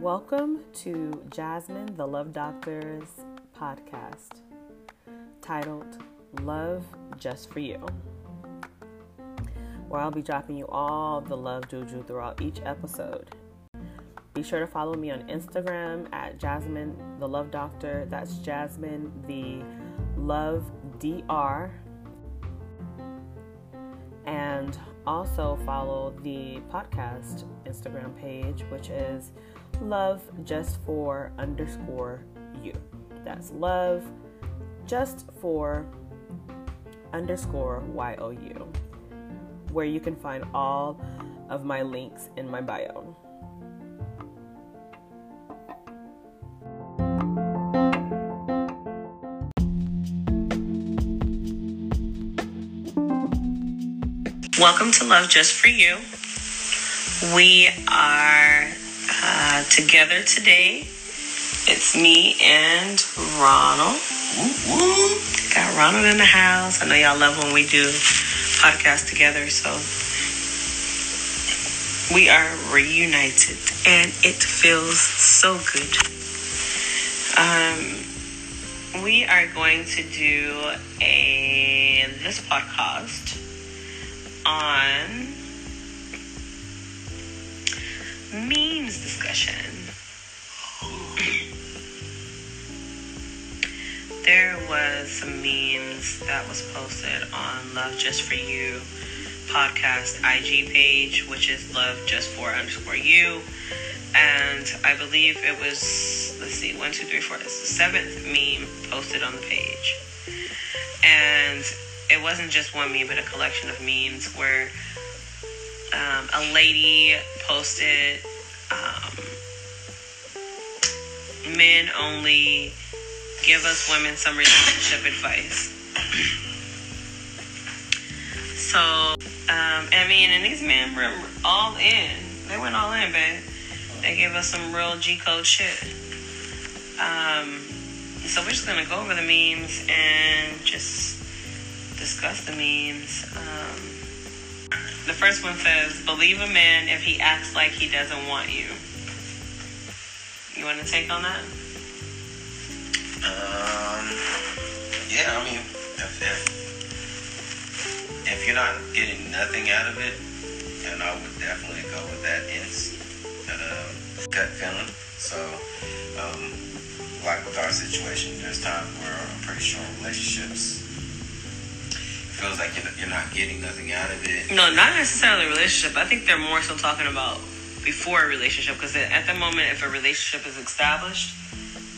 Welcome to Jasmine the Love Doctor's podcast titled Love Just for You, where I'll be dropping you all the love juju throughout each episode. Be sure to follow me on Instagram at Jasmine the Love Doctor. That's Jasmine the Love DR. also follow the podcast Instagram page, which is love just for underscore you. That's love just for underscore Y O U, where you can find all of my links in my bio. Welcome to Love Just for You. We are uh, together today. It's me and Ronald. Got Ronald in the house. I know y'all love when we do podcasts together, so we are reunited and it feels so good. Um, we are going to do a this podcast on memes discussion. There was some memes that was posted on Love Just For You podcast IG page, which is Love Just For underscore You. And I believe it was, let's see, one, two, three, four. It's the seventh meme posted on the page. And it wasn't just one meme, but a collection of memes where um, a lady posted um, men only give us women some relationship advice. so, um, I mean, and these men were all in. They went all in, babe. They gave us some real G code shit. Um, so we're just gonna go over the memes and just discuss the memes. Um, the first one says, "Believe a man if he acts like he doesn't want you." You want to take on that? Um. Yeah, I mean, if, if if you're not getting nothing out of it, then I would definitely go with that uh, gut feeling. So, um, like with our situation, there's times where I'm pretty sure relationships feels like you're, you're not getting nothing out of it. No, not necessarily a relationship. I think they're more so talking about before a relationship because at the moment, if a relationship is established,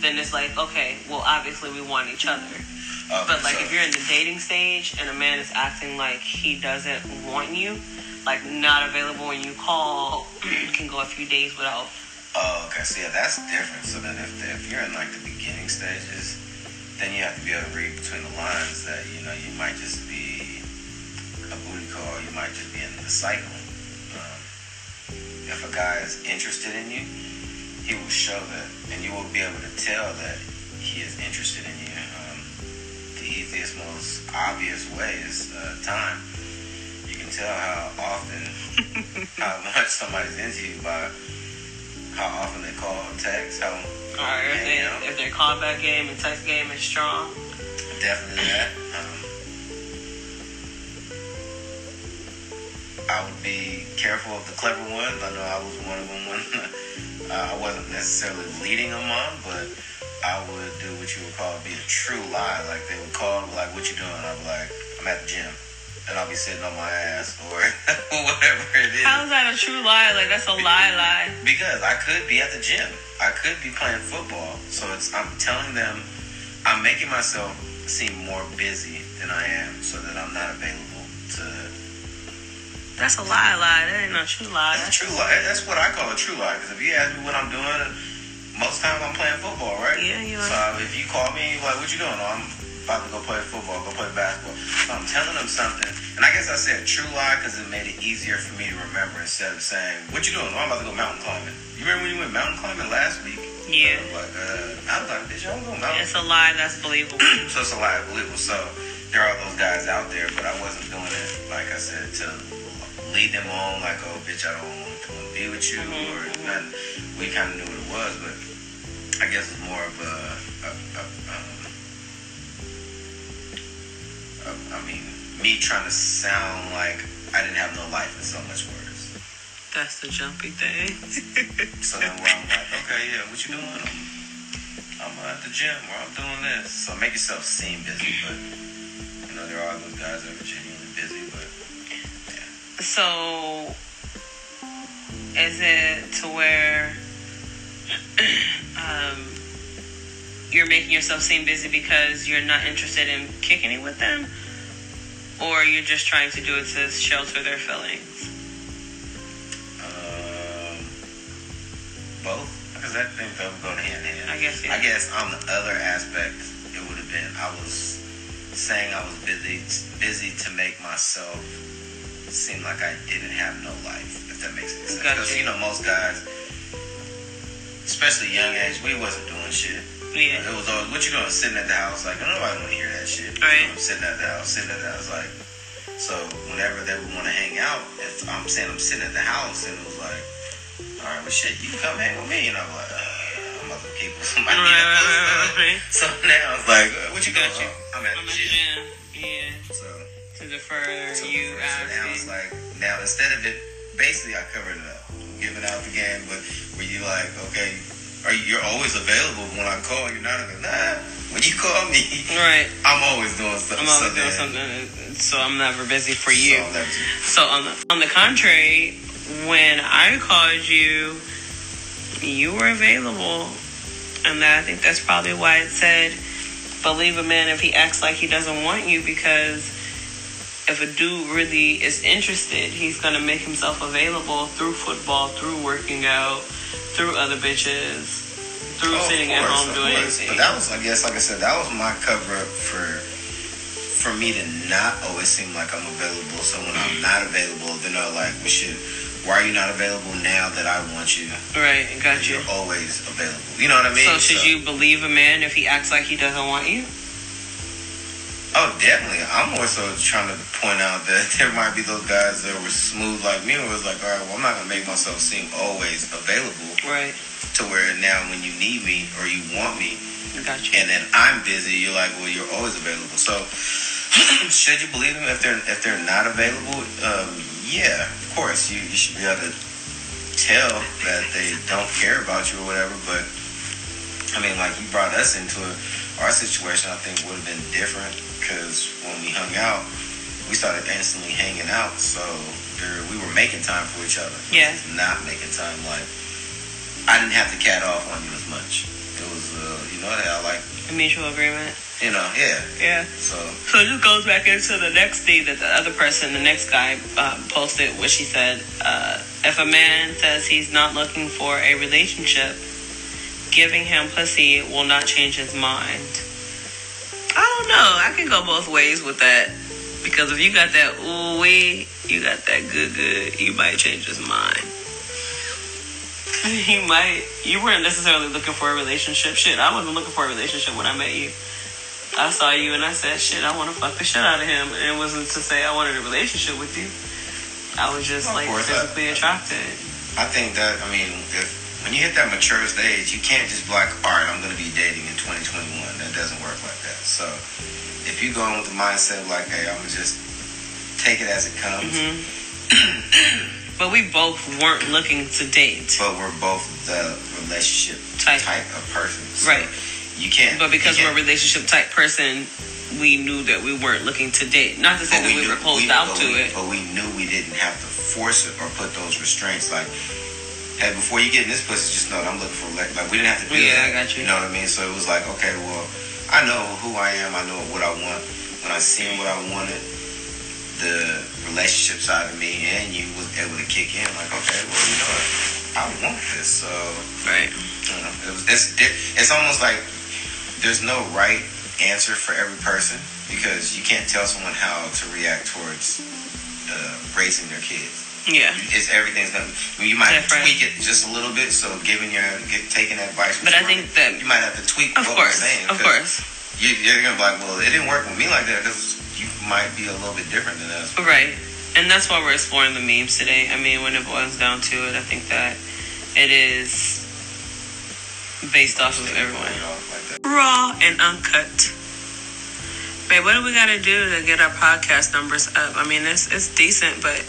then it's like, okay, well, obviously we want each other. Okay, But like so- if you're in the dating stage and a man is acting like he doesn't want you, like not available when you call, can go a few days without. Oh, okay. So yeah, that's different. So then, if if you're in like the beginning stages, then you have to be able to read between the lines that you know you might just be a booty call. You might just be in the cycle. Um, if a guy is interested in you, he will show that, and you will be able to tell that he is interested in you. Um, the easiest, most obvious way is uh, time. You can tell how often, how much somebody's into you by how often they call or text, how Or if, they, if their callback game and text game is strong. Definitely that. Um, I would be careful of the clever ones. I know I was one of them. When uh, I wasn't necessarily leading them on, but I would do what you would call be a true lie. Like they would call, like, "What you doing?" I'd be like, "I'm at the gym," and I'll be sitting on my ass or whatever it is. How is that a true lie? Like that's a lie, lie. Because I could be at the gym. I could be playing football. So it's I'm telling them I'm making myself seem more busy than I am so that I'm not available That's a lie, lie. That ain't no true lie. That's a true lie. That's what I call a true lie. Because if you ask me what I'm doing, most times I'm playing football, right? Yeah, you So are. if you call me, like, what you doing? Oh, I'm about to go play football, go play basketball. So I'm telling them something, and I guess I said true lie because it made it easier for me to remember instead of saying, "What you doing? Oh, I'm about to go mountain climbing." You remember when you went mountain climbing last week? Yeah. I was like, uh, I was like, bitch, I'm going mountain. It's a lie that's believable. so it's a lie, believable. So there are those guys out there, but I wasn't doing it, like I said, to lead them on, like, oh, bitch, I don't want to be with you, Mhm, or mhm. nothing. We kind of knew what it was, but I guess it's more of a, a, a um, a, I mean, me trying to sound like I didn't have no life in so much words. That's the jumpy thing. So then where I'm like, okay, yeah, what you doing? I'm, I'm at the gym or I'm doing this. So make yourself seem busy, but you know there are those guys that are genuinely busy, but So, is it to where um, you're making yourself seem busy because you're not interested in kicking it with them? Or you're just trying to do it to shelter their feelings? um, both because I think they'll go hand in hand. I guess, yeah. I guess on the other aspect, it would have been I was saying I was busy, busy to make myself seem like I didn't have no life. If that makes any sense. Gotcha. Because you know most guys, especially young age, we wasn't doing shit. Yeah. It was always, what you doing? Sitting at the house, like nobody want to hear that shit. Right. I'm sitting at the house, sitting at the house, like. So whenever they would want to hang out, if I'm saying I'm sitting at the house, and it was like, all right, well shit, you can come hang with me, and I'm like, uh, to keep somebody. Right, right, right, right. So now it's like, what you Got doing? Oh, I'm at the at the gym. Gym. Yeah. So, To defer so, you so now it's like, now instead of it, basically I covered it up, giving out the game, but were you like, okay, are you, you're always available when I call, you're not available. Nah, when you call me, Right. I'm always doing something. I'm always so doing something, so I'm never busy for you. So. So on the on the contrary, when I called you, you were available, and I think that's probably why it said, "Believe a man if he acts like he doesn't want you," because if a dude really is interested, he's gonna make himself available through football, through working out, through other bitches, through Oh, sitting at home doing course. anything. But that was, I guess, like I said, that was my cover up for for me to not always seem like I'm available. So when I'm not available, then they're like, well, shit, why are you not available now that I want you? right, got you. You're always available. You know what I mean? So should you believe a man if he acts like he doesn't want you? Oh, definitely. I'm more so trying to point out that there might be those guys that were smooth like me, where it's like, all right, well, I'm not gonna make myself seem always available Right, to where now when you need me or you want me, got you. and then I'm busy, you're like, well, you're always available. So, should you believe them if they're if they're not available? Um, yeah, of course, you, you should be able to tell that they don't care about you or whatever. But I mean, like you brought us into it, our situation, I think would have been different because when we hung out, we started instantly hanging out. So there, we were making time for each other. Yeah. Not making time like I didn't have to cat off on you as much. It was, uh, you know, that I like, A mutual agreement. you know, yeah. Yeah. So So it just goes back into the next thing that the other person, the next guy, um, posted, which she said, uh, if a man says he's not looking for a relationship, giving him pussy will not change his mind. I don't know. I can go both ways with that. Because if you got that ooh wee, you got that good good, you might change his mind. You might. You weren't necessarily looking for a relationship. Shit, I wasn't looking for a relationship when I met you. I saw you and I said, shit, I want to fuck the shit out of him. And it wasn't to say I wanted a relationship with you. I was just Of like I- physically attracted. I think that, I mean, if, when you hit that mature stage, you can't just be like, all right, I'm going to be dating in 2021. That doesn't work like that. So if you go in with the mindset of like, hey, I'm going to just take it as it comes, hmm but we both weren't looking to date. but we're both the relationship Type. type, of person. So Right. You can't. But because you we're a relationship type person, we knew that we weren't looking to date. Not to say but that we, knew- were closed we- out to we- it. But we knew we didn't have to force it or put those restraints. Like, hey, before you get in this pussy, just know that I'm looking for like, like we didn't have to do Yeah, that. I got you. You know what I mean? So it was like, okay, well, I know who I am. I know what I want. When I seen what I wanted, the relationship side of me and you was able to kick in. Like, okay, well, you know what? I want this. So Right. you know, it was, it's it's almost like there's no right answer for every person because you can't tell someone how to react towards uh, raising their kids. Yeah. It's everything's gonna. You might Different. tweak it just a little bit. So giving your get, taking advice, But I think that- you might have to tweak Of what we're course. saying. Of course. you, you're gonna be like, well, it didn't work with me like that because you might be a little bit different than us. Right. And that's why we're exploring the memes today. I mean, when it boils down to it, I think that it is based off of everyone. Raw and uncut. Babe, what do we gotta do to get our podcast numbers up? I mean, it's it's decent, but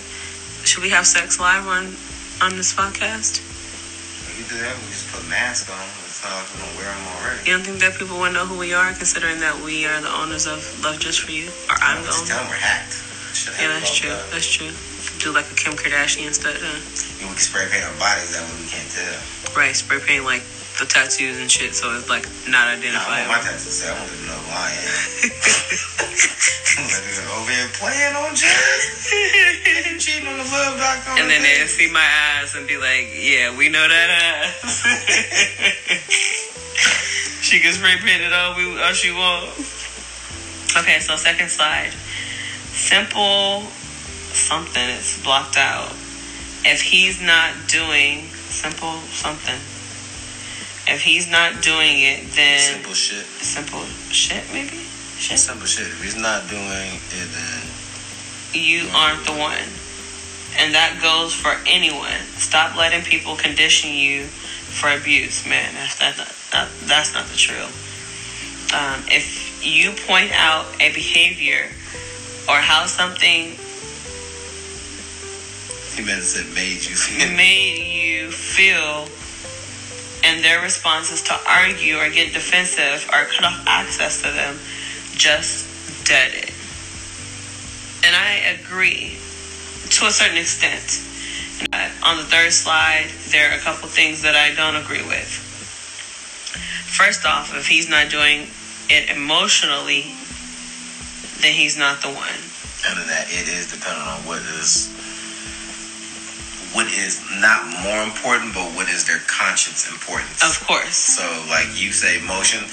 should we have sex live on on this podcast? We do that. We just put masks on. Like we don't wear them already. You don't think that people would know who we are, considering that we are the owners of Love Just for You, or I'm the owner? tell them we're hacked. Yeah, that's true. done. That's true. Do like a Kim Kardashian stuff, huh? And we can spray paint our bodies that way we can't tell. Right, spray paint like the tattoos and shit, so it's like not I want my tattoos tattoo to say I want to know who I am. Like, over here playing on Jazz. Cheating on the love doctor. And then they see my ass and be like, "Yeah, we know that ass." she can spray paint it all we all she want. Okay, so second slide. Simple something. It's blocked out. If he's not doing simple something, if he's not doing it, then Simple shit. simple shit maybe. Shit. Simple shit. If he's not doing it, then you aren't the one. And that goes for anyone. Stop letting people condition you for abuse, man. That's that, that, that's not the truth. Um, if you point out a behavior or how something he meant to say made you feel. made you feel, and their response is to argue or get defensive or cut off access to them, just dead it. And I agree to a certain extent. On the third slide, there are a couple things that I don't agree with. First off, if he's not doing it emotionally, then he's not the one. And that it is dependent on what is what is not more important, but what is their conscience importance. Of course. So, like you say, emotion,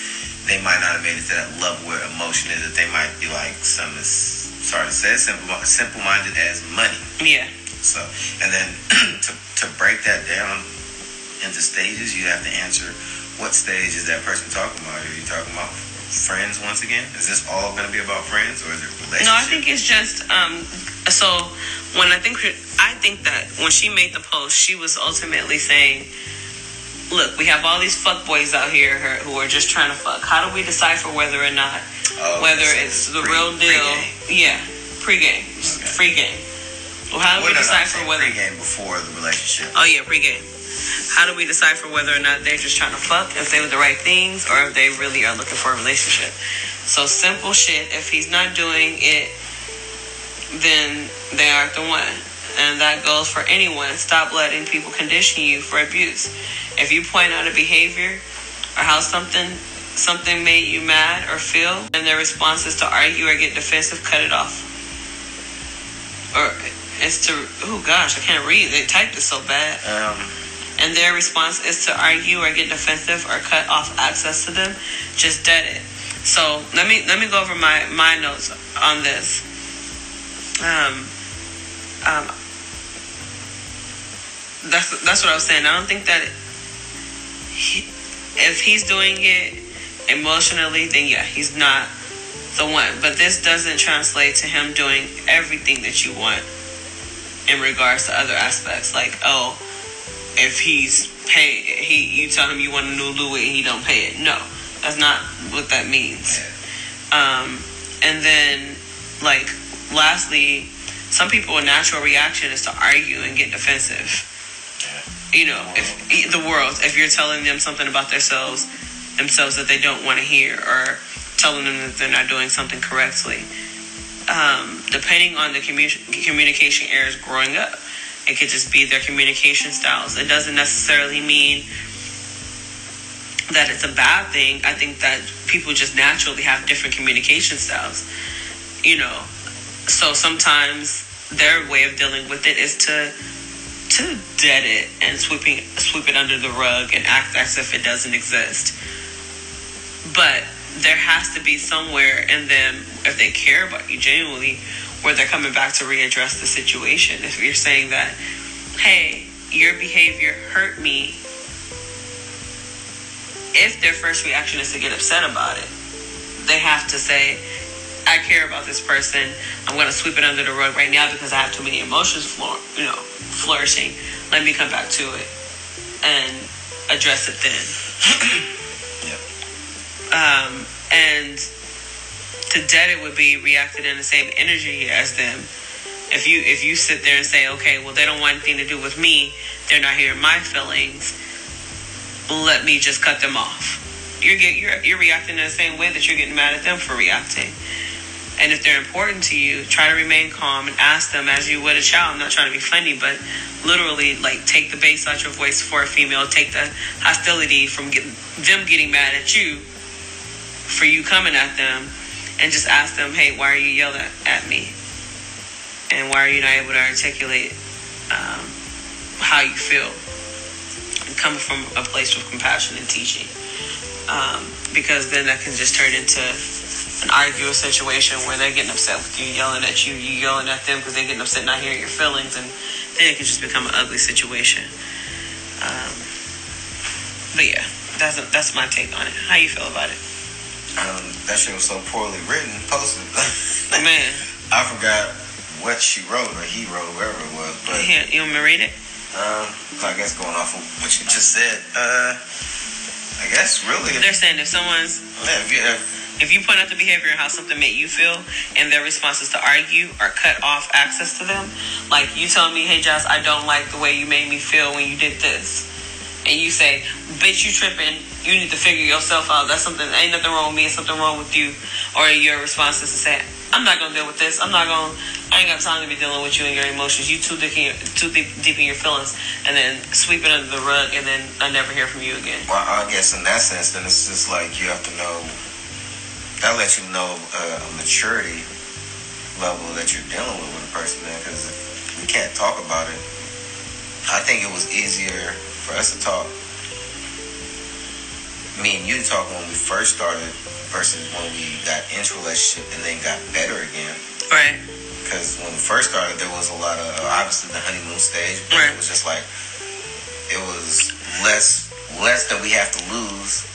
they might not have made it to that level where emotion is. That they might be like some as sorry to say, simple simple minded as money. Yeah. So, and then to to break that down into stages, you have to answer what stage is that person talking about? Are you talking about friends once again? Is this all going to be about friends, or is it relationship? No, I think it's just um. So when I think I think that when she made the post, she was ultimately saying, "Look, we have all these fuck boys out here who are just trying to fuck. How do we decipher whether or not Oh, whether so it's the pre- real deal? pre-game. Yeah, pregame, Okay. free game. Well, how do we no, decipher whether? pregame before the relationship. Oh yeah, pregame. How do we decipher whether or not they're just trying to fuck, if they were the right things, or if they really are looking for a relationship? So simple shit. If he's not doing it, then they aren't the one. And that goes for anyone. Stop letting people condition you for abuse. If you point out a behavior or how something something made you mad or feel, and their response is to argue or get defensive, cut it off. Or it's to oh gosh, I can't read. They typed it so bad Um, and their response is to argue or get defensive or cut off access to them, just dead it. So let me let me go over my my notes on this. Um, um, that's that's what I was saying. I don't think that he, if he's doing it emotionally, then yeah, he's not the one. But this doesn't translate to him doing everything that you want in regards to other aspects. Like, oh, if he's pay he you tell him you want a new Louis and he don't pay it. No, that's not what that means. Um, and then like lastly, some people a natural reaction is to argue and get defensive. You know, if the world, if you're telling them something about themselves, themselves that they don't want to hear, or telling them that they're not doing something correctly, um, depending on the commu- communication errors growing up, it could just be their communication styles. It doesn't necessarily mean that it's a bad thing. I think that people just naturally have different communication styles. You know, so sometimes their way of dealing with it is to to dead it and sweeping sweep it under the rug and act as if it doesn't exist. But there has to be somewhere in them, if they care about you genuinely, where they're coming back to readdress the situation. If you're saying that, hey, your behavior hurt me, if their first reaction is to get upset about it, they have to say, I care about this person. I'm going to sweep it under the rug right now because I have too many emotions, floor, you know, flourishing. Let me come back to it and address it then. Yep. Um, and to dead it would be reacted in the same energy as them. If you if you sit there and say, okay, well they don't want anything to do with me, they're not hearing my feelings. Let me just cut them off. You're get you're you're reacting in the same way that you're getting mad at them for reacting. And if they're important to you, try to remain calm and ask them as you would a child. I'm not trying to be funny, but literally, like, take the bass out your voice for a female. Take the hostility from get, them getting mad at you for you coming at them, and just ask them, "Hey, why are you yelling at me? And why are you not able to articulate um, how you feel?" And come from a place of compassion and teaching, um, because then that can just turn into an argue a situation where they're getting upset with you, yelling at you, you yelling at them because they're getting upset not hearing your feelings, and then it can just become an ugly situation. Um, but yeah, that's that's my take on it. How you feel about it? Um, that shit was so poorly written, posted. Man, I forgot what she wrote or he wrote, whoever it was. But here, you want me to read it? um, I guess going off of what you just said, uh, I guess really, They're saying if someone's yeah, if if, you point out the behavior and how something made you feel, and their response is to argue or cut off access to them, like you tell me, "Hey, Josh, I don't like the way you made me feel when you did this," and you say, "Bitch, you tripping? You need to figure yourself out. That's something. Ain't nothing wrong with me. It's something wrong with you." Or your response is to say, "I'm not gonna deal with this. I'm not gonna. I ain't got time to be dealing with you and your emotions. You too deep in your, too deep, deep in your feelings." And then sweep it under the rug, and then I never hear from you again. well, I guess in that sense, then it's just like you have to know. That lets you know uh, a maturity level that you're dealing with with a person, man. Because if we can't talk about it, I think it was easier for us to talk. Me and you to talk when we first started versus when we got into a relationship and then got better again. Right. Because when we first started, there was a lot of obviously the honeymoon stage, but Right. it was just like it was less less that we have to lose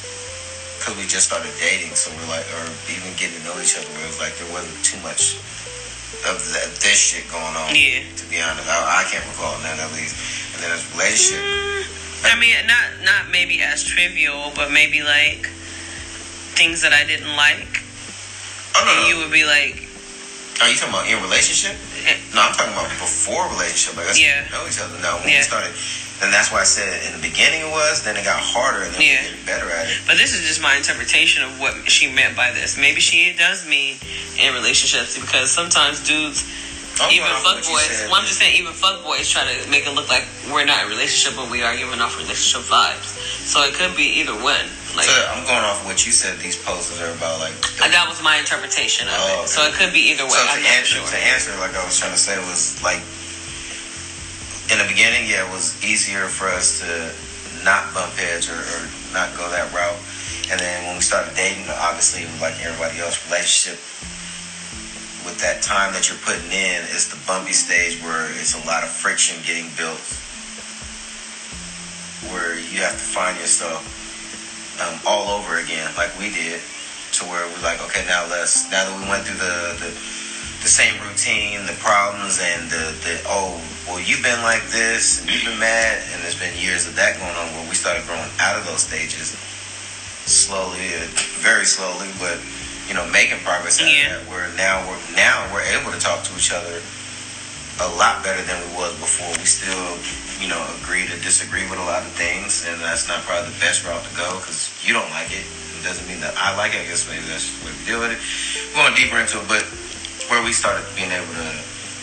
because we just started dating. So we're like, or even getting to know each other, where it was like there wasn't too much of that, this shit going on. Yeah. To be honest, I, I can't recall none at least. And then a relationship, I mean, not not maybe as trivial, but maybe like things that I didn't like. oh no, And no. you would be like, Are you talking about in relationship? No, I'm talking about before relationship. Like us Yeah. know each other. No, when Yeah. we started, and that's why I said in the beginning it was. Then it got harder, and then Yeah. we get better at it. but this is just my interpretation of what she meant by this. Maybe she does mean in relationships because sometimes dudes, oh, I'm even fuck boys. said. Well, I'm just saying, even fuck boys try to make it look like we're not in a relationship, but we are giving off relationship vibes. So it could be either one. Like So I'm going off what you said. These posters are about like. the- that was my interpretation of Oh, it. So it could be either way. So to answer, sure. to answer, like I was trying to say, was like in the beginning, yeah, it was easier for us to not bump heads or, or not go that route. And then when we started dating, obviously, like everybody else, relationship with that time that you're putting in is the bumpy stage where it's a lot of friction getting built, where you have to find yourself um, all over again, like we did, to where we're like, okay, now let's now that we went through the the, the same routine, the problems, and the the oh, well, you've been like this, and you've been mad, and there's been years of that going on where we started growing out of those stages slowly, very slowly, but you know, making progress. Out Yeah. of that, where now we're now we're able to talk to each other a lot better than we was before. We still, you know, agree to disagree with a lot of things, and that's not probably the best route to go because you don't like it. It doesn't mean that I like it. I guess maybe that's the way we deal with it. We're going deeper into it, but where we started being able to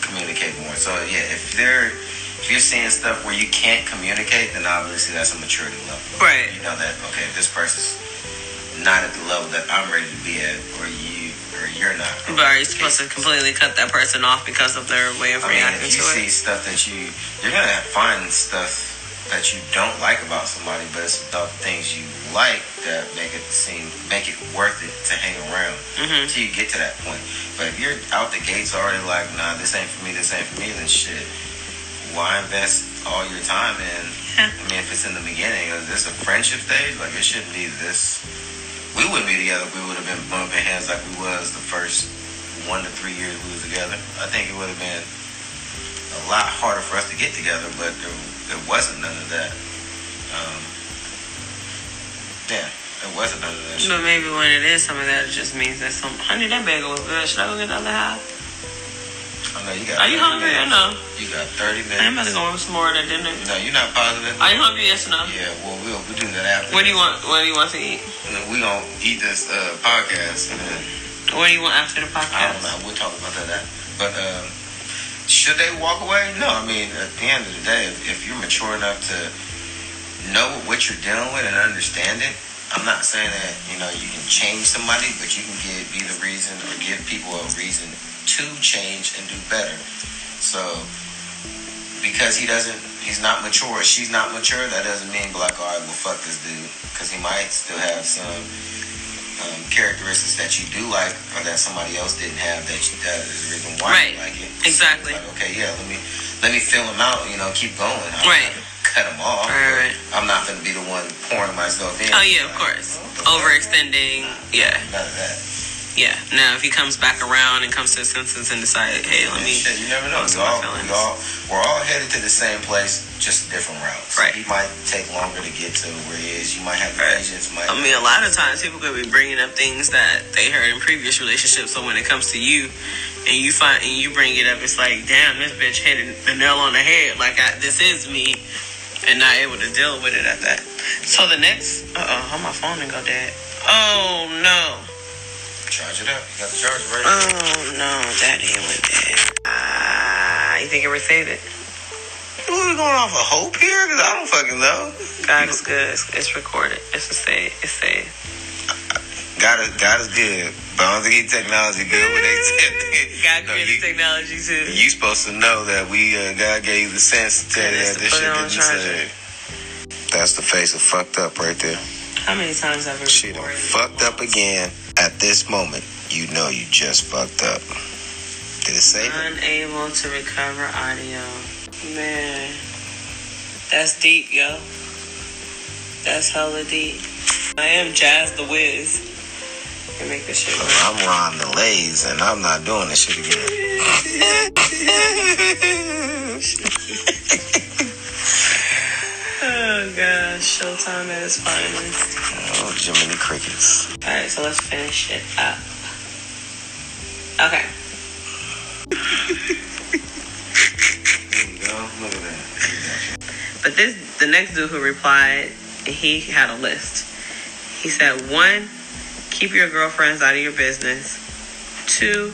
communicate more. So yeah, if they're if you're seeing stuff where you can't communicate, then obviously that's a maturity level. Right. You know that okay, this person's not at the level that I'm ready to be at, or you, or you're not. But are you supposed to completely cut that person off because of their way of I mean, reacting if you see stuff that you, you're gonna find stuff that you don't like about somebody, but it's about the things you like that make it seem, make it worth it to hang around Mhm. until you get to that point. But if you're out the gates already like, nah, this ain't for me, this ain't for me, then shit, why invest all your time in? Yeah. I mean, if it's in the beginning, is this a friendship stage? Like, it shouldn't be this. We wouldn't be together we would have been bumping heads like we was the first one to three years we was together. I think it would have been a lot harder for us to get together, but there, there wasn't none of that. Um, yeah, there wasn't none of that. shit. But maybe when it is some of that, it just means that some. Honey, that bagel was good. Should I go get the other half? I know you got. Are you 30 hungry or minutes. no? You got thirty minutes. I'm about to go some more that dinner. No, you're not positive. Are you hungry? Yes or no? Yeah, well, we'll we'll do that after. What do you want? What do you want to eat? And then we gonna eat this uh, podcast, and then What do you want after the podcast? I don't know. We'll talk about that. But um, should they walk away? No. I mean, at the end of the day, if, if you're mature enough to know what you're dealing with and understand it, I'm not saying that you know you can change somebody, but you can give be the reason or give people a reason to change and do better. So because he doesn't, he's not mature, she's not mature, that doesn't mean be like, all right, well, fuck this dude, because he might still have some um, characteristics that you do like or that somebody else didn't have that you, that is the reason why Right. you like it. Exactly. Like, okay, yeah, let me let me fill him out. You know, keep going. I'm Right. Cut him off. Right, right. I'm not going to be the one pouring myself in. Oh yeah, of course. Overextending. Yeah, None of that. yeah. Now if he comes back around and comes to his senses and decide, hey, let me. shit, you never know. We all, we all, we're all headed to the same place, just different routes. Right. He might take longer to get to where he is. You might have Right. patience. Might I mean, a lot of times people could be bringing up things that they heard in previous relationships. So when it comes to you, and you find and you bring it up, it's like, damn, this bitch hit the nail on the head. Like I, this is me, and not able to deal with it at that. So the next, uh oh, how my phone didn't go dead. Oh no, charge it up. You got the charger right. oh no, that didn't went dead. Ah, you think it saved it? What are going off of hope here? Because I don't fucking know. God is good. It's, it's recorded. It's a save. It's saved. God is God is good, but I don't think he technology good. When they said God No, created you- technology too. You supposed to know that we uh, God gave you the sense to tell you that this shit didn't save. That's the face of fucked up right there. How many times have I She done fucked up again. At this moment, you know you just fucked up. Did it it? Unable to recover audio. Man, that's deep, yo. That's hella deep. I am Jazz the Wiz. Can make this shit work. I'm Ron the Lays, and I'm not doing this shit again. Oh gosh, Showtime its finest. oh, Jiminy Crickets. All right, so let's finish it up. Okay. There you go. Look at that. But this, the next dude who replied, he had a list. He said, one, keep your girlfriends out of your business. Two,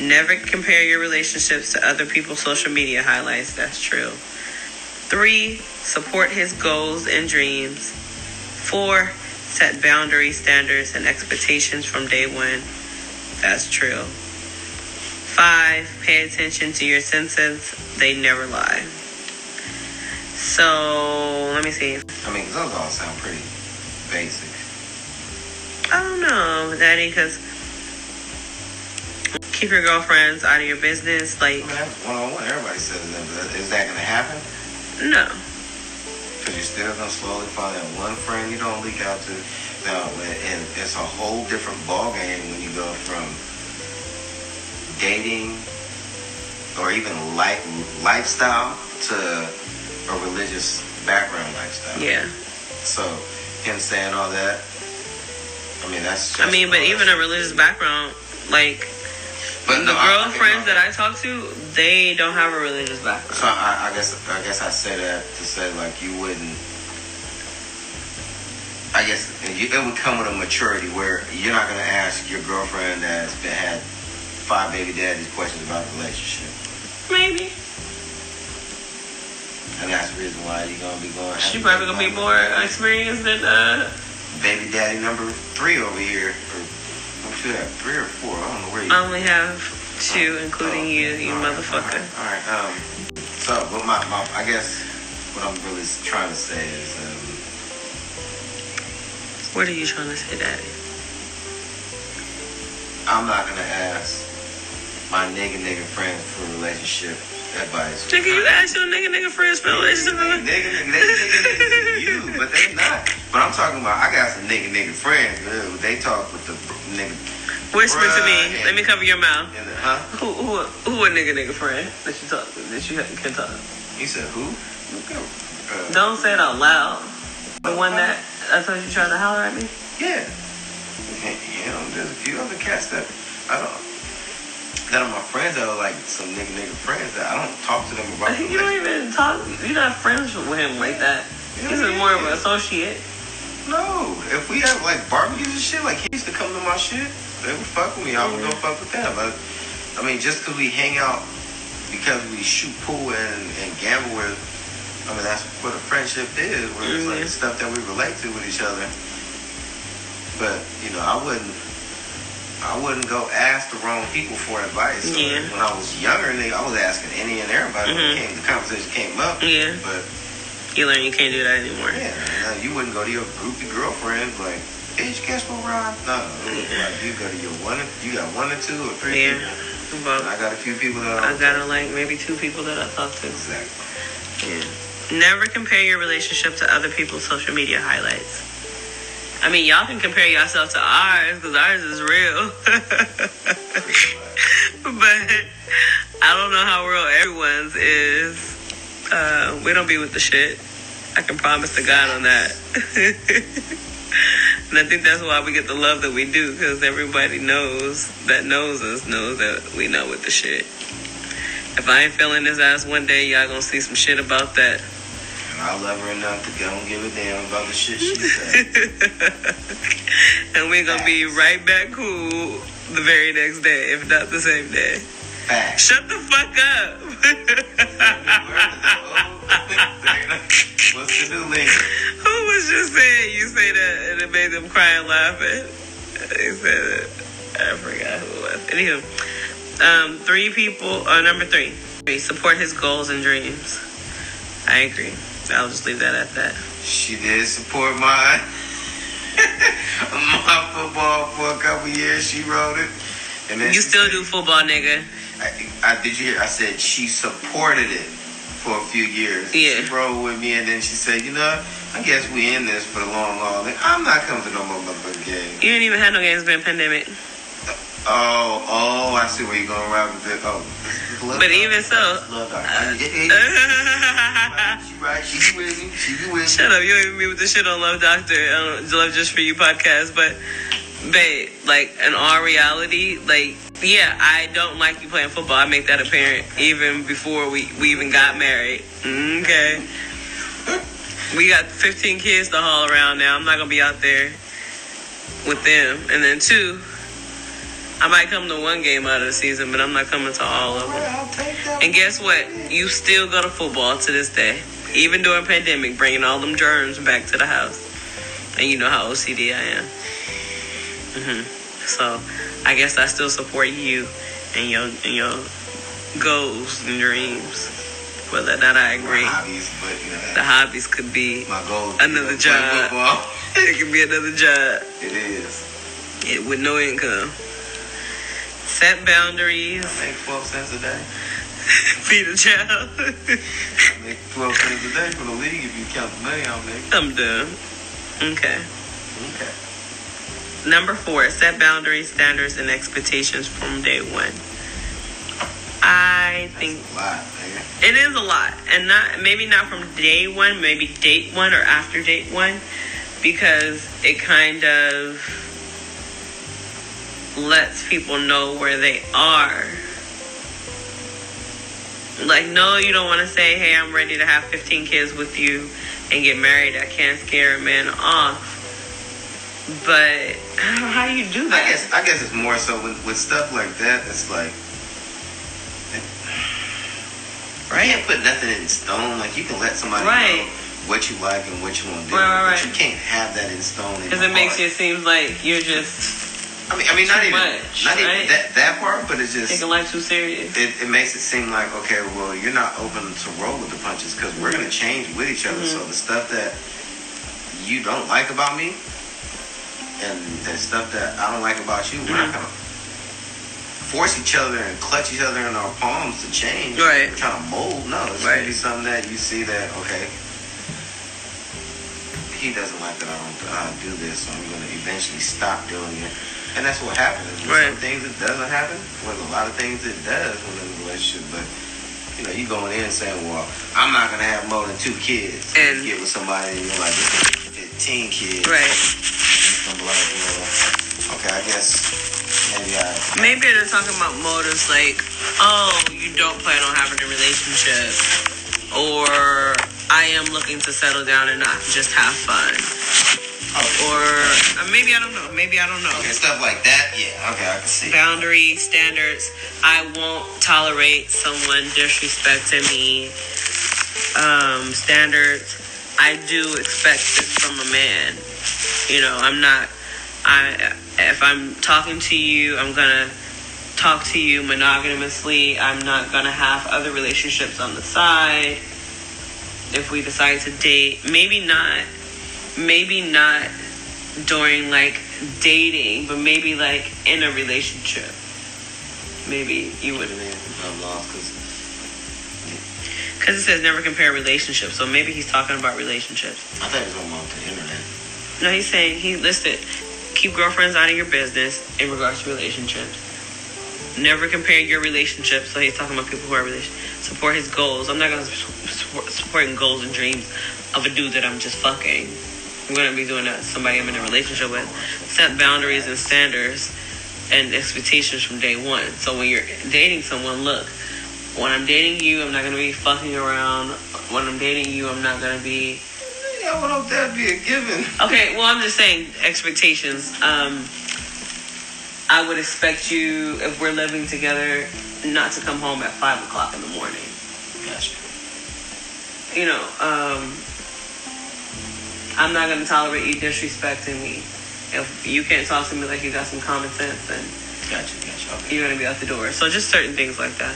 never compare your relationships to other people's social media highlights. That's true. Three, support his goals and dreams. Four, set boundaries, standards, and expectations from day one. That's true. Five, pay attention to your senses. They never lie. So let me see. I mean, those all sound pretty basic. I don't know, Daddy, because keep your girlfriends out of your business. Like, I mean, that's one on one. Everybody says that, but is that going to happen? no. Because you're still going to slowly find that one friend you don't leak out to. Now, and it's a whole different ballgame when you go from dating or even life, lifestyle to a religious background lifestyle. Yeah. So, him saying all that, I mean, that's just. I mean, but even a religious background, like, But the no, I- girlfriends that I talk to, they don't have a religious background. So I, I guess I guess I say that to say like you wouldn't. I guess you, it would come with a maturity where you're not gonna ask your girlfriend that's been had five baby daddies questions about the relationship, Maybe. and that's the reason why you're gonna be going. She probably gonna be more experienced than, uh, baby daddy number three over here. Or, what you have three or four? I don't know where you. I only have two, including Oh, you, you all motherfucker. All right. all right, Um. So, but my, my, I guess what I'm really trying to say is, um, What are you trying to say, Daddy? I'm not gonna ask my nigga nigga friends for a relationship advice. Nigga, you asked your nigga nigga friends for a relationship. Nigga, nigga, nigga niggas you, but they not. But I'm talking about. I got some nigga nigga friends. They talk with the nigga. Whisper to me. Let me cover your mouth. And the, huh? Who who who a nigga nigga friend that you talk that you can talk? You said who? Uh, Don't say it out loud. The one that I told you tried to holler at me. Yeah. You know, there's a few other cats that I don't. That are my friends that are like some nigga nigga friends that I don't talk to them about. You don't even talk. You're not friends with him like that. He's more of an associate. No, if we have like barbecues and shit, like he used to come to my shit, they would fuck with me. I would go fuck with them. But I mean, just because we hang out, because we shoot pool and, and gamble with, I mean that's what a friendship is. Where it's like Mhm. stuff that we relate to with each other. But you know, I wouldn't. I wouldn't go ask the wrong people for advice. Yeah. When I was younger, nigga, I was asking any and everybody Mhm. it came, the conversation came up. Yeah. But You learn you can't do that anymore. yeah, no, you wouldn't go to your groupie girlfriend like, you catch my ride? No, like you go to your one, you got one or two or three. Yeah. people. But I got a few people that I got like maybe two people that I talk to. Exactly. Yeah. Never compare your relationship to other people's social media highlights. I mean, y'all can compare yourself to ours because ours is real. but I don't know how real everyone's is. Uh, we don't be with the shit. I can promise to God on that. and I think that's why we get the love that we do because everybody knows that knows us knows that we know with the shit. If I ain't feeling this ass one day, y'all gonna see some shit about that. And I love her enough to go and give a damn about the shit she said. and we're gonna be right back cool the very next day, if not the same day. Facts. Shut the fuck up. What's the new link? Who was just saying you say that and it made them cry and laughing? They said it. I forgot who it was. Anywho, um, three people. Uh, number three, three, support his goals and dreams. I agree. I'll just leave that at that. She did support my my football for a couple years. She wrote it, and then You still said- do football, nigga. I, I did you hear? I said she supported it for a few years. Yeah. She rolled with me, and then she said, "You know, I guess we in this for the long haul. And I'm not coming to no more motherfucking game." You ain't even had no games during pandemic. Oh, oh, I see where you're going around with it. Oh, But even so, love uh. She right. She be with me. She be with me. Shut up! You ain't even be with the shit on Love Doctor, um, Love Just for You podcast. But, babe, like in all reality, like yeah, I don't like you playing football. I make that apparent even before we we even got married. Okay, we got 15 kids to haul around now. I'm not gonna be out there with them. And then two, I might come to one game out of the season, but I'm not coming to all of them. I'll take that. And guess what? You still go to football to this day, even during pandemic, bringing all them germs back to the house. And you know how OCD I am. hmm So I guess I still support you and your and your goals and dreams. Whether or not I agree, hobbies, but you know, the hobbies could be my goal. Another job. It could be another job It is. it, with no income. Set boundaries. I make twelve cents a day. Be the child. I make twelve cents a day for the league if you count the money I'll make. I'm done. Okay. Okay. Number four, set boundaries, standards, and expectations from day one. I think That's a lot, it is a lot, and not maybe not from day one, maybe date one or after date one, because it kind of lets people know where they are. Like, no, you don't want to say, "Hey, I'm ready to have 15 kids with you and get married." I can't scare a man off. But I don't know how you do that. I guess I guess it's more so with, with stuff like that. It's like right? you can't put nothing in stone. Like you can let somebody Right. know what you like and what you want to do, Right, right, but right. you can't have that in stone. Because it makes heart. it seem like you're just I mean, I mean, not even much, not right? even that that part, but it's just taking life too serious. it, it makes it seem like okay, well, you're not open to roll with the punches because we're gonna change with each other. Mhm. So the stuff that you don't like about me, and the stuff that I don't like about you, we're not Mhm. gonna force each other and clutch each other in our palms to change. Right. We're trying to mold. No, it's Right. gonna be something that you see that okay. he doesn't like that I don't uh, do this, so I'm going to eventually stop doing it. And that's what happens. Right. Some things it doesn't happen. Well, a lot of things it does within a relationship, but you know, you going in and saying, "Well, I'm not gonna have more than two kids." And- you get with somebody, and you're like, "This is 15 kids." Right. Like, well, okay, I guess maybe I. Maybe they're talking about motives like, oh, you don't plan on having a relationship, or I am looking to settle down and not just have fun, Oh, or uh, maybe I don't know. Maybe I don't know. okay, stuff like that. Yeah. Okay, I can see. Boundary standards. I won't tolerate someone disrespecting me. Um, standards. I do expect this from a man. You know, I'm not. I if I'm talking to you, I'm gonna talk to you monogamously. I'm not gonna have other relationships on the side. If we decide to date, maybe not. Maybe not during like dating, but maybe like in a relationship. Maybe you would, I'm lost because because it says never compare relationships. So maybe he's talking about relationships. I thought it was on the internet. No, he's saying he listed keep girlfriends out of your business in regards to relationships. Never compare your relationship. So he's talking about people who are relation. Support his goals. I'm not gonna su- support supporting goals and dreams of a dude that I'm just fucking. I'm gonna be doing that with somebody I'm in a relationship with. Set boundaries and standards and expectations from day one. So when you're dating someone, look, when I'm dating you, I'm not gonna be fucking around. When I'm dating you, I'm not gonna be Yeah, what hope that'd be a given. Okay, well, I'm just saying expectations. Um, I would expect you, if we're living together, not to come home at five o'clock in the morning. Gotcha. You know, um, I'm not gonna tolerate you disrespecting me. If you can't talk to me like you got some common sense, then Gotcha. Gotcha. Okay. you're gonna be out the door. So just certain things like that.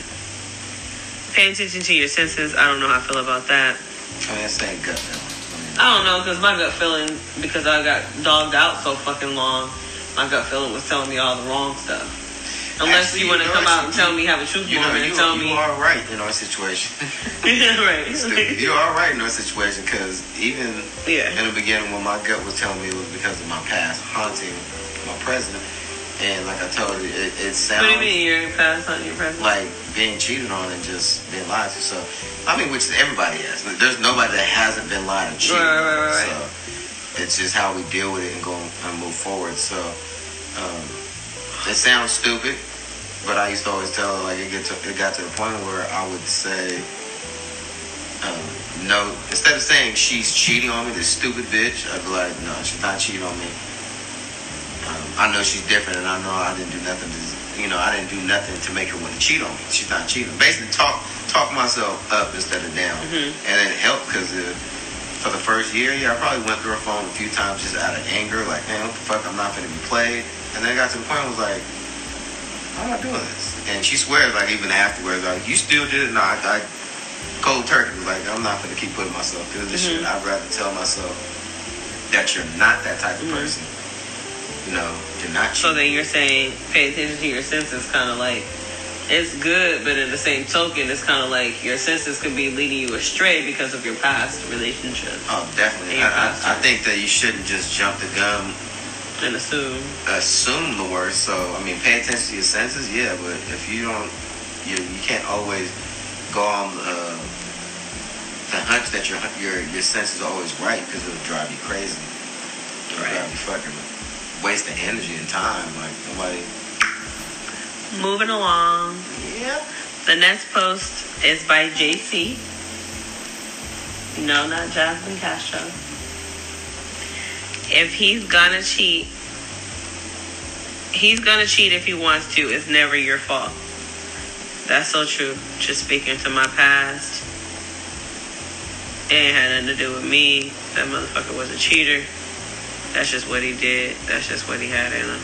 Pay attention to your senses. I don't know how I feel about that. I mean, that's saying gut feeling. I don't know because my gut feeling, because I got dogged out so fucking long, my gut feeling was telling me all the wrong stuff. Unless Actually, you want to come out and tell me, have a truth You know, moment you, and tell you me. You are right in our situation. right. You are right in our situation because even yeah. in the beginning when my gut was telling me it was because of my past haunting my present, and like I told you, it, it What sounds do you mean you're past on your present? like being cheated on and just being lied to. So, I mean, which everybody has. There's nobody that hasn't been lied and cheated. Right, right, right, right. So, it's just how we deal with it and go and move forward. So, um, it sounds stupid, but I used to always tell her like it get to it got to the point where I would say. Um, no, instead of saying she's cheating on me, this stupid bitch, I'd be like, no, she's not cheating on me. Um, I know she's different, and I know I didn't do nothing to, you know, I didn't do nothing to make her want to cheat on me. She's not cheating. Basically, talk talk myself up instead of down, Mhm. and it helped because for the first year, yeah, I probably went through her phone a few times just out of anger, like, man, what the fuck, I'm not gonna be played. And then it got to the point I was like, how am I doing this? And she swears, like, even afterwards, like, you still did it? No, I, I cold turkey. Like, I'm not gonna keep putting myself through this Mhm. shit. I'd rather tell myself that you're not that type of Mhm. person. You know, you're not So then you're saying pay attention to your senses, kind of like it's good, but in the same token, it's kind of like your senses could be leading you astray because of your past relationships. Oh, definitely. I, I, I think that you shouldn't just jump the gun, and assume. assume the worst. So, I mean, pay attention to your senses, yeah, but if you don't, you you can't always go on uh, the hunch that your your your senses are always right because it'll drive you crazy. It'll Right. drive you fucking wasting energy and time. Like nobody. Moving along. Yeah. The next post is by JC. No, not Jasmine Castro. If he's gonna cheat, he's gonna cheat if he wants to. It's never your fault. That's so true. Just speaking to my past. It ain't had nothing to do with me. That motherfucker was a cheater. That's just what he did. That's just what he had in him.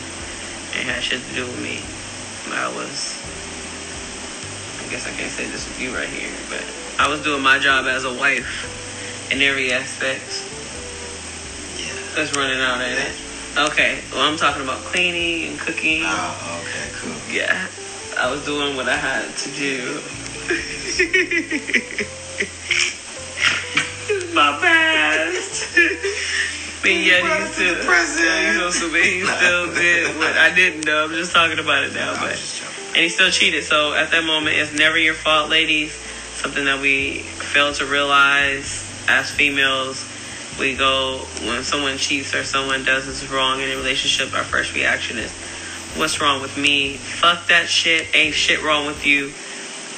It had shit to do with me. I was I guess I can't say this with you right here, but I was doing my job as a wife in every aspect. It's running out, ain't it? Okay, well, I'm talking about cleaning and cooking. Oh, okay, cool. Yeah, I was doing what I had to do. my past. fucking Yetis too. Yeah, he's so stupid. He still did what I didn't know. I'm just talking about it now, I'm but and he still cheated. So at that moment, it's never your fault, ladies. Something that we fail to realize as females. We go when someone cheats or someone does this wrong in a relationship. Our first reaction is, "What's wrong with me? Fuck that shit. Ain't shit wrong with you."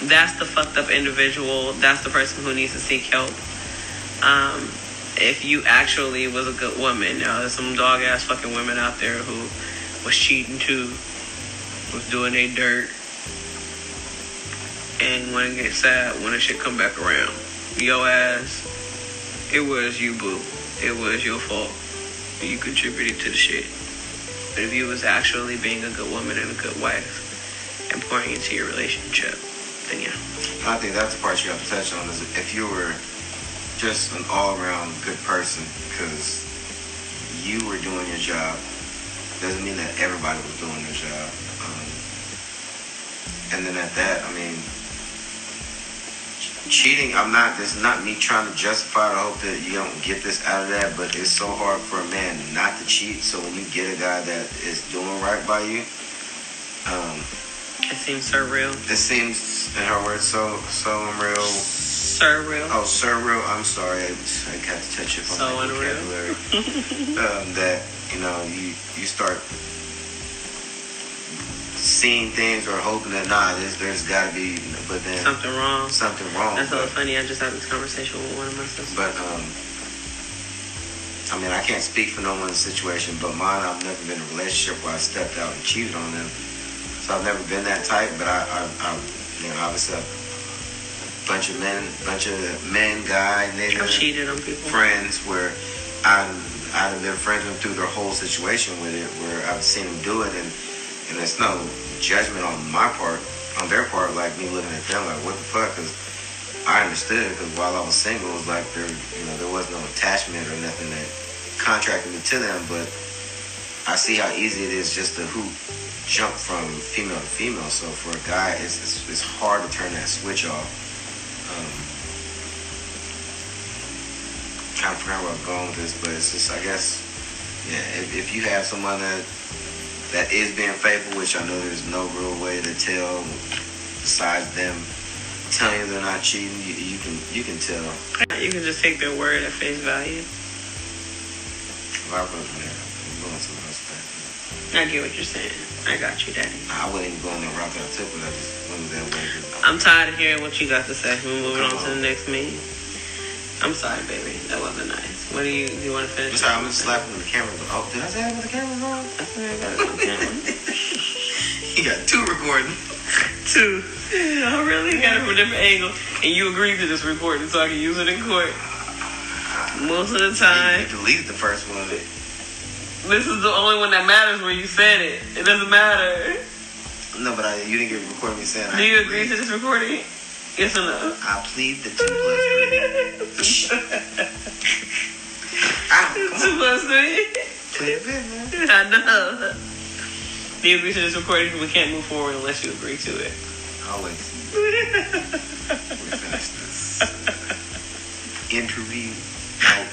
That's the fucked up individual. That's the person who needs to seek help. Um, if you actually was a good woman, now there's some dog ass fucking women out there who was cheating too, was doing their dirt, and when it gets sad when it shit come back around, yo ass, it was you boo, it was your fault, you contributed to the shit. But if you was actually being a good woman and a good wife and pouring into your relationship, then yeah. I think that's the part you have to touch on is if you were just an all-around good person because you were doing your job doesn't mean that everybody was doing their job um, and then at that i mean cheating i'm not this is not me trying to justify it i hope that you don't get this out of that but it's so hard for a man not to cheat so when you get a guy that is doing right by you um, It seems surreal. it seems in her words so so unreal Surreal. Oh, surreal. I'm sorry. I, I got to touch it So my unreal. vocabulary. um, that you know, you you start seeing things or hoping that nah, there's there's got to be, but then Something wrong. something wrong. That's so funny. I just had this conversation with one of my sisters. but um, I mean, I can't speak for no one's situation, but mine. I've never been in a relationship where I stepped out and cheated on them. So I've never been that type. But I, I, I you know, obviously. I've, bunch of men, bunch of men, guy, nigga, I've cheated on people. friends where I I'd have been friends with them through their whole situation with it, where I've seen them do it, and and it's no judgment on my part, on their part, like me looking at them like what the fuck, because I understood because while I was single, it was like there, you know, there was no attachment or nothing that contracted me to them, but I see how easy it is just to hoop jump from female to female. So for a guy, it's it's, it's hard to turn that switch off. Um, kind of forgot where I'm going with this, but it's just I guess yeah. If, if you have someone that that is being faithful, which I know there's no real way to tell besides them telling you they're not cheating, you, you can you can tell. You can just take their word at face value. If I was there, I'm going with that. I get what you're saying. I got you, Daddy. I wouldn't even go on the route that I took, but I just went that way. I'm tired of hearing what you got to say. We're moving on to the next meeting. I'm sorry, baby. That wasn't nice. What do you do? You want to finish? I'm sorry, I'm just slapping the camera. Oh, did I say that with the camera on? I think I got it on camera. You got two recording. Two. I really got it from a different angle, and you agreed to this recording so I can use it in court. Most of the time. You time, deleted the first one. of it. this is the only one that matters where you said it. It doesn't matter. No, but I, you didn't get a recording me saying. Do I you agree to this recording? Yes or no? I plead the two plus three. Ow, come Two on. plus three. Play a bit, man. I know. Do you agree to this recording? We can't move forward unless you agree to it. I'll wait we finish this interview. Like,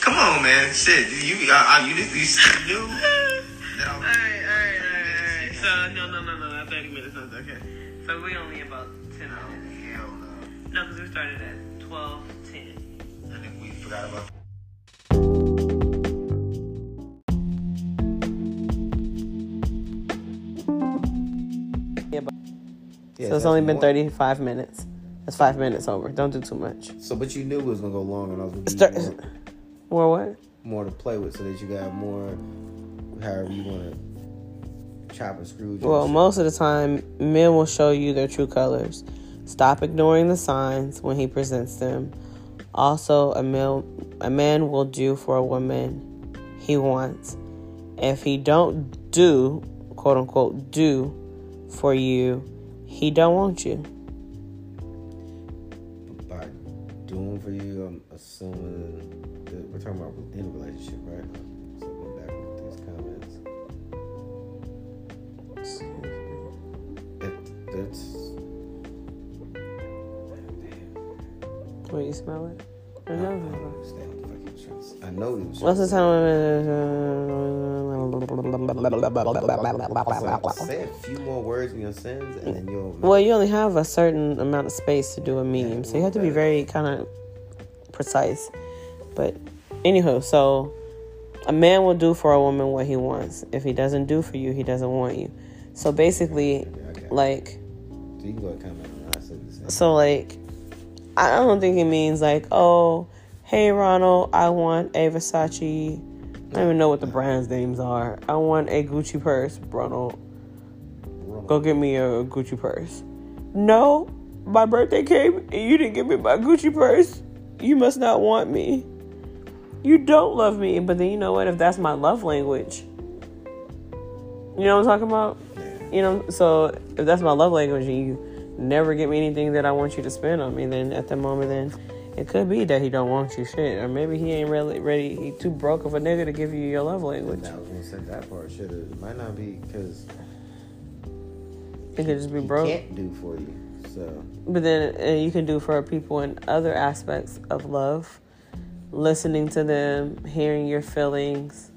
come on, man. Shit, you, uh, you, you, you knew that I Alright, was. alright, alright, alright. So, no, no, no, no, not 30 minutes. That's okay. So, we only about 10 hours. Hell no. No, because we started at 12, 10. I think we forgot about. So it's only been 35 minutes. That's five minutes over. Don't do too much. So, but you knew it was gonna go long, and I was gonna Start, more more, what? more to play with, so that you got more, however you want to chop and screw. Well, most of the time, men will show you their true colors. Stop ignoring the signs when he presents them. Also, a male, a man will do for a woman he wants. If he don't do, quote unquote, do for you, he don't want you. by doing for you, I'm assuming that we're talking about in a relationship, right? So go back with these comments. If that's Will you smell it? I I know. don't understand what the fuck you're was trying to say. I know What's the time? Say a few more words in your sentence, and then you'll. Well, you only have a certain amount of space to do a meme, so you have to be very kind of precise. But anywho, so a man will do for a woman what he wants. If he doesn't do for you, he doesn't want you. So basically, Okay. like, So you can go ahead and comment. I said the same. so like, I don't think it means like, oh, hey Ronald, I want a Versace. I don't even know what the brand's names are. I want a Gucci purse, Ronald. Go get me a Gucci purse. No, my birthday came and you didn't give me my Gucci purse. You must not want me. You don't love me. But then you know what? If that's my love language, you know what I'm talking about? You know, so if that's my love language and you never get me anything that I want you to spend on me, then at the moment, then it could be that he don't want you shit, or maybe he ain't really ready. He too broke of a nigga to give you your love language. I was gonna say that part should have. It might not be because It could just be broke. can't do for you. So But then uh, you can do for people in other aspects of love, listening to them, hearing your feelings,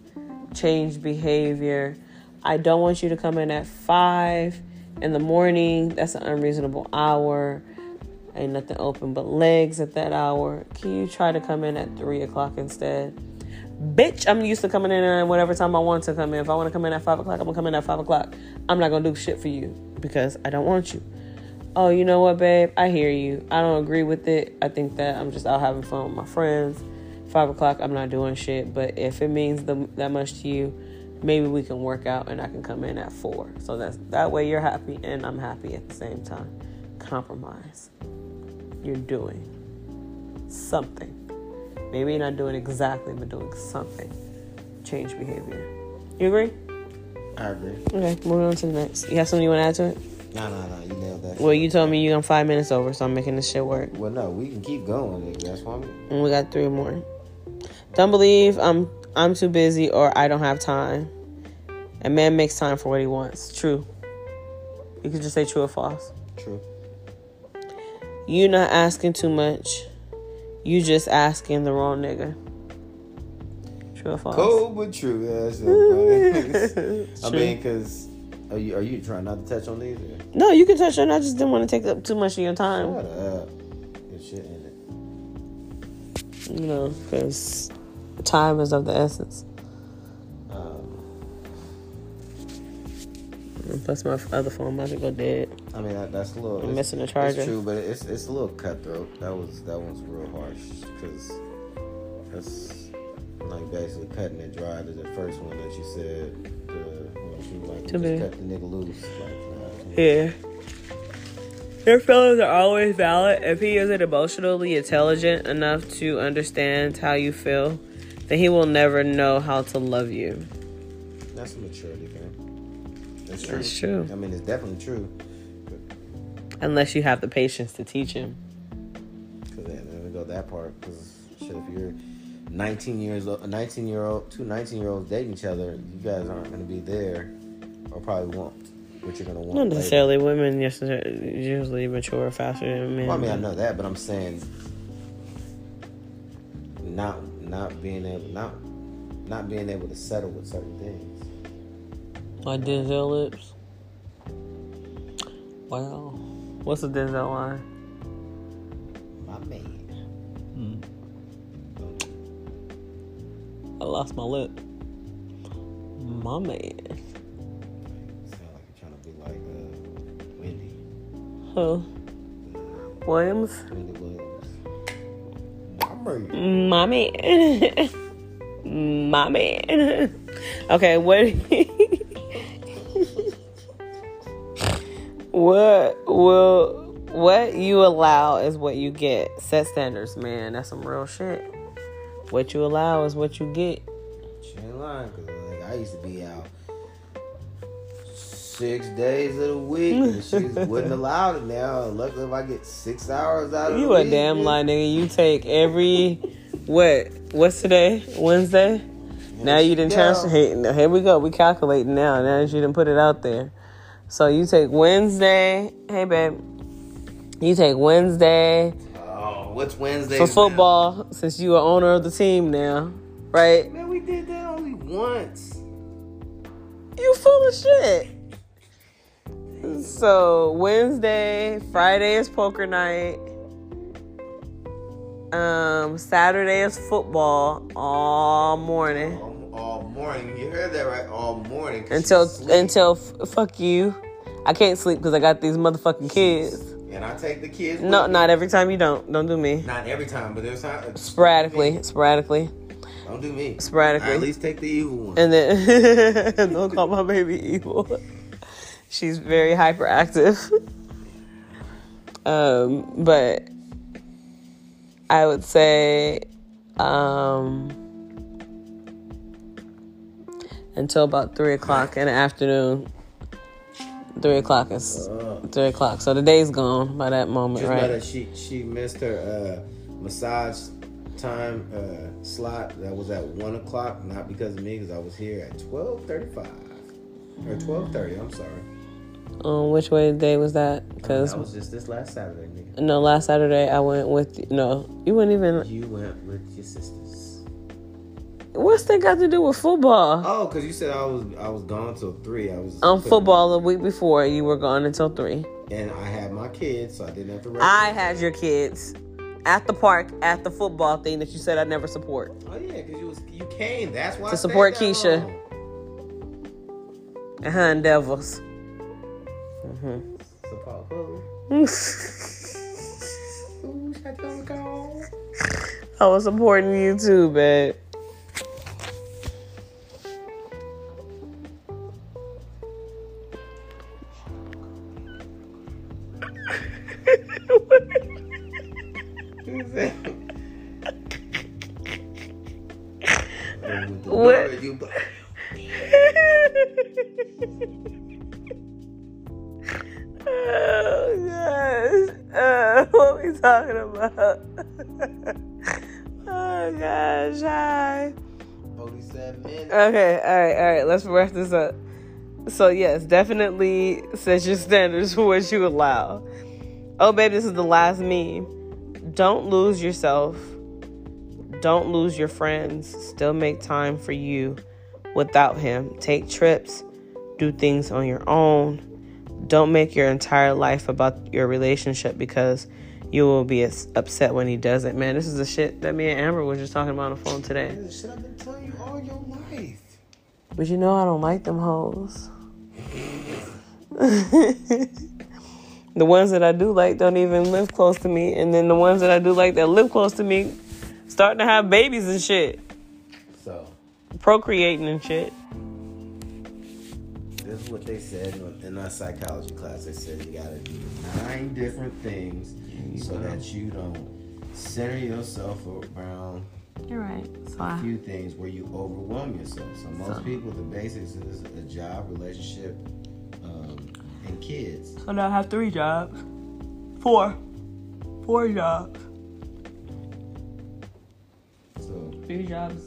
change behavior. I don't want you to come in at five in the morning. That's an unreasonable hour. Ain't nothing open but legs at that hour. Can you try to come in at three o'clock instead? Bitch, I'm used to coming in at whatever time I want to come in. If I want to come in at five o'clock, I'm gonna come in at five o'clock. I'm not gonna do shit for you because I don't want you oh, you know what, babe? I hear you. I don't agree with it. I think that I'm just out having fun with my friends. Five o'clock, I'm not doing shit. But if it means the, that much to you, maybe we can work out and I can come in at four. So that's that way you're happy and I'm happy at the same time. Compromise. You're doing something. Maybe you're not doing exactly, but doing something. Change behavior. You agree? I agree. Okay, moving on to the next. You have something you want to add to it? No, no, no. You nailed that. Well, you told me you're on five minutes over, so I'm making this shit work. Well, no, we can keep going. That's why. I'm, And we got three more. Don't believe I'm I'm too busy or I don't have time. A man makes time for what he wants. True. You could just say true or false. true. You not asking too much. You just asking the wrong nigga. True or false? Cold but true. Yeah, that's funny. I mean, because are you are you trying not to touch on these? Or? No, you can touch on. I just didn't want to take up too much of your time. Shut up. Good shit in it. You know, because time is of the essence. Um, Plus, my other phone might go dead. I mean, that, that's a little. I'm it's- missing the charger. It's true, but it's it's a little cutthroat. That was that one's real harsh because that's like basically cutting it dry. To the first one that you said, uh, she was like, Too just bad. cut the nigga loose. Like, nah. Yeah. Your feelings are always valid. If he isn't emotionally intelligent enough to understand how you feel, then he will never know how to love you. That's a maturity thing. That's true. That's true. I mean, it's definitely true. Unless you have the patience to teach him. Cause then then we go that part. Cause shit, if you're 19 years old, a 19 year old, two 19 year olds dating each other, you guys aren't gonna be there, or probably won't. What you're gonna want. Not later. necessarily. Women yesterday uh, usually mature faster than men. Well, I mean, I know that, but I'm saying not not being able not not being able to settle with certain things. Like Denzel lips. Wow. What's the Denzel line? My man. I lost my lip. My man. Sound like you're trying to be like uh, Wendy. Huh. Williams. Wendy Williams. My man. My man. My man. Okay, what What will what you allow is what you get. Set standards, man. That's some real shit. What you allow is what you get. She ain't lying, cause like I used to be out six days of the week, and she wouldn't allow it now. Luckily, if I get six hours out of You a week, damn lie, nigga. You take every what? What's today? Wednesday. Now you didn't Yeah. transfer. Hey, here we go. We calculating now. Now that you didn't put it out there. So you take Wednesday. Hey, babe. You take Wednesday, Oh, what's Wednesday? for football since you are owner of the team now, right? Man, we did that only once. You full of shit. So Wednesday, Friday is poker night. Um, Saturday is football all morning All, morning. You heard that right? All morning. until until f- fuck you. I can't sleep because I got these motherfucking kids. And I take the kids. No, with me. not every time you don't. Don't do me. Not every time, but there's times. Sporadically, sporadically, Don't do me. sporadically. I at least take the evil one. And then don't call my baby evil. She's very hyperactive. Um, but I would say um, until about three o'clock in the afternoon. Three o'clock is Uh, three o'clock. So the day's gone by that moment, right? that she she missed her uh, massage time uh, slot. That was at one o'clock, not because of me, because I was here at twelve thirty-five or twelve thirty. I'm sorry. Um, which way day was that? Because that was just this last Saturday, nigga. no, last Saturday I went with no. You wouldn't even. You went with your sisters. What's that got to do with football? Oh, because you said I was I was gone till three. I was On football the week before, you were gone until three. and I had my kids, so I didn't have to. I had your kids at the park at the football thing that you said I never support. Oh yeah, because you was you came. That's why To I support Keisha. Uh huh, Devils. Support who? Shut the. I was supporting you too, babe. Talking about? oh gosh, hi. 47 minutes. Okay, all right, all right. Let's wrap this up. So yes, definitely set your standards for what you allow. Oh, baby, this is the last meme. Don't lose yourself. Don't lose your friends. Still make time for you without him. Take trips. Do things on your own. Don't make your entire life about your relationship because you will be as upset when he does it. Man, this is the shit that me and Amber was just talking about on the phone today. This shit I've been telling you all your life. But you know I don't like them hoes. the ones that I do like don't even live close to me, and then the ones that I do like that live close to me starting to have babies and shit, So, procreating and shit. This is what they said in- in our psychology class. They said you gotta do nine different things so that you don't center yourself around You're right. So a I, few things where you overwhelm yourself. So most So- people, the basics is a job, relationship, um, and kids. so now I have three jobs, four, four jobs, So, three jobs,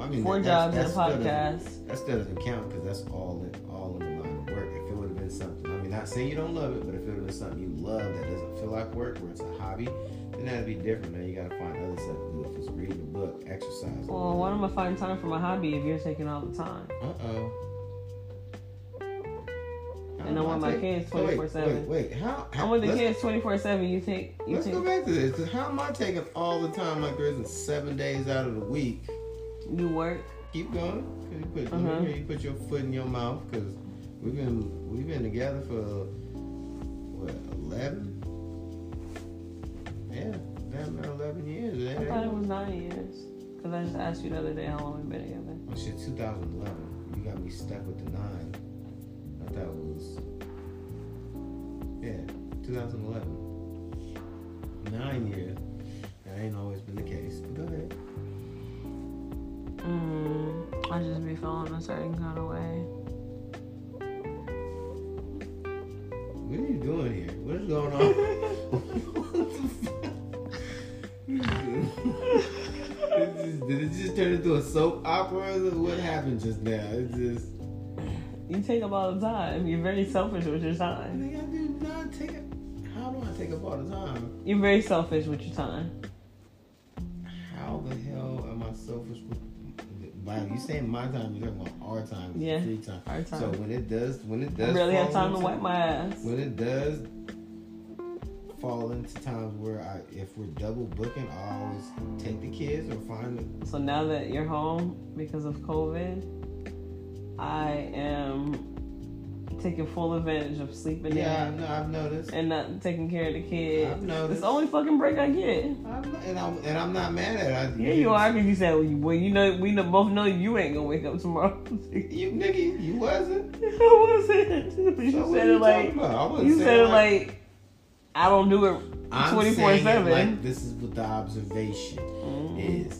I mean, four that- jobs and a that still podcast. That still doesn't count because that's all in, all in the line of work. If it would have been something, I mean, not saying you don't love it, but if it would have been something you love that doesn't feel like work, where it's a hobby, then that'd be different. Then you gotta find other stuff to do. If it's reading a book, exercise. Well, why am I find time for my hobby if you're taking all the time? Uh oh. And I want my kids 24/7. Wait, wait, how? how I'm with the kids 24 seven. You take, you Let's take, go back to this. how am I taking all the time like there isn't seven days out of the week? you work. Keep going. 'cause You put, Uh-huh. you, you put your foot in your mouth because we've been we've been together for what eleven? Yeah, damn near eleven years. eh? I thought it was nine years. Cause I just asked you the other day how long we've been together. Oh shit, 2011. You got me stuck with the nine. I thought it was yeah, 2011. Nine years. That ain't always been the case. But go ahead. I just be feeling a certain kind of way. What are you doing here? What is going on? what the fuck? Did it just turn into a soap opera? What happened just now? It just. You take up all the time. You're very selfish with your time. I do not take. How do I take up all the time. You're very selfish with your time. How the hell am I selfish with? By you saying my time, you're talking about our time, Yeah. free time. Our time. So when it does, when it I does, really have time to wipe my ass. When it does fall into times where I, if we're double booking, I always take the kids or find the So now that you're home because of COVID, I am taking full advantage of sleeping Yeah, in no, I've noticed. and not taking care of the kids. I've noticed. It's the only fucking break I get. Not, and I'm and I'm not mad at it. I, Yeah, you are because you said, well, you, well, you know, we know, both know you ain't gonna wake up tomorrow. You nigga, you wasn't. I wasn't. But you So said it like? I wasn't you said it like I don't do it I'm twenty four saying it seven. Like this is what the observation Mm-hmm. is.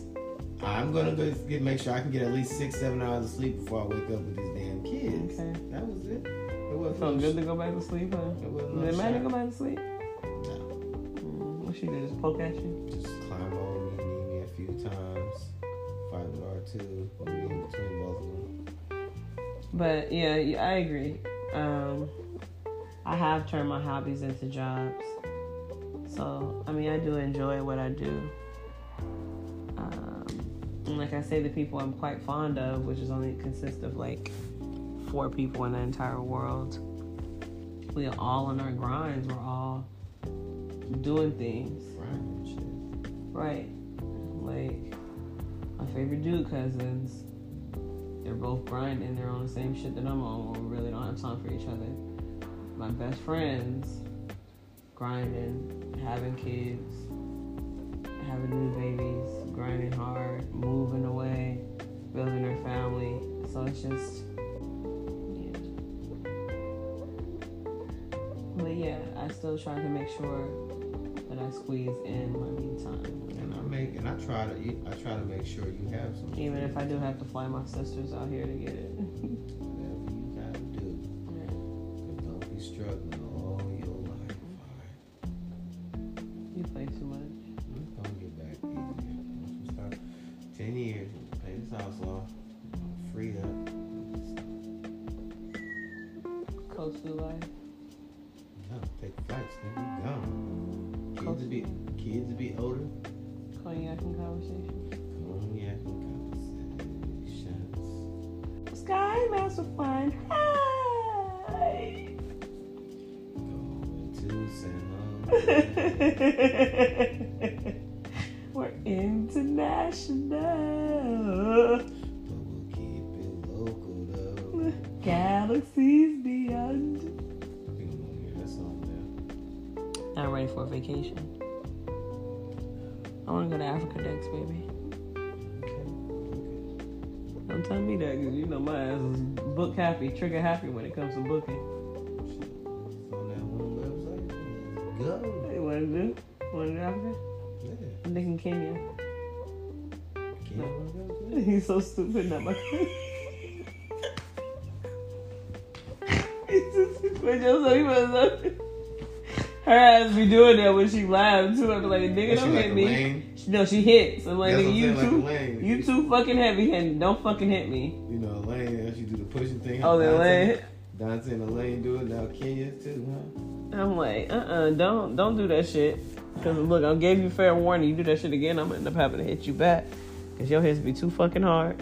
I'm gonna go get make sure I can get at least six, seven hours of sleep before I wake up with these damn kids. Okay. That was it. It wasn't Felt good to go back to sleep, huh? It wasn't Did no it matter to go back to sleep? No. Mm, what she did? Just poke at you? Just climb on me, knee me a few times. Fight with R2. Put me in between both of them. But yeah, yeah, I agree. Um, I have turned my hobbies into jobs. So, I mean, I do enjoy what I do. Um, and like I say, the people I'm quite fond of, which is only consist of like four people in the entire world, we are all on our grinds. We're all doing things. Right. Right. Like my favorite dude cousins. They're both grinding. They're on the same shit that I'm on. We really don't have time for each other. My best friends grinding, having kids, having new babies, grinding hard, moving away, building their family. So it's just yeah, I still try to make sure that I squeeze in my me time. And I make and I try to I try to make sure you have some. Even if I do have to fly my sisters out here to get it. I'm ready for a vacation. I want to go to Africa next, baby. Okay. Okay. Don't tell me that because you know my ass is book happy, trigger happy when it comes to booking. On that one website, let's go. Hey, what to do? Want to do Africa? Yeah. I'm thinking Kenya. Go to He's so stupid, not my He's just when you're so he was her ass be doing that when she laughs too. I be like, nigga, don't hit a me. lane. No, she hits. I'm like, nigga, you like too, you too fucking heavy handed. Don't fucking hit me. You know, as you do the pushing thing. Oh, the Dante- and the lane do it. Now Kenya too, huh? I'm like, uh, uh don't, don't do that shit. Cause look, I gave you fair warning. You do that shit again, I'm gonna end up having to hit you back. Cause your hits be too fucking hard.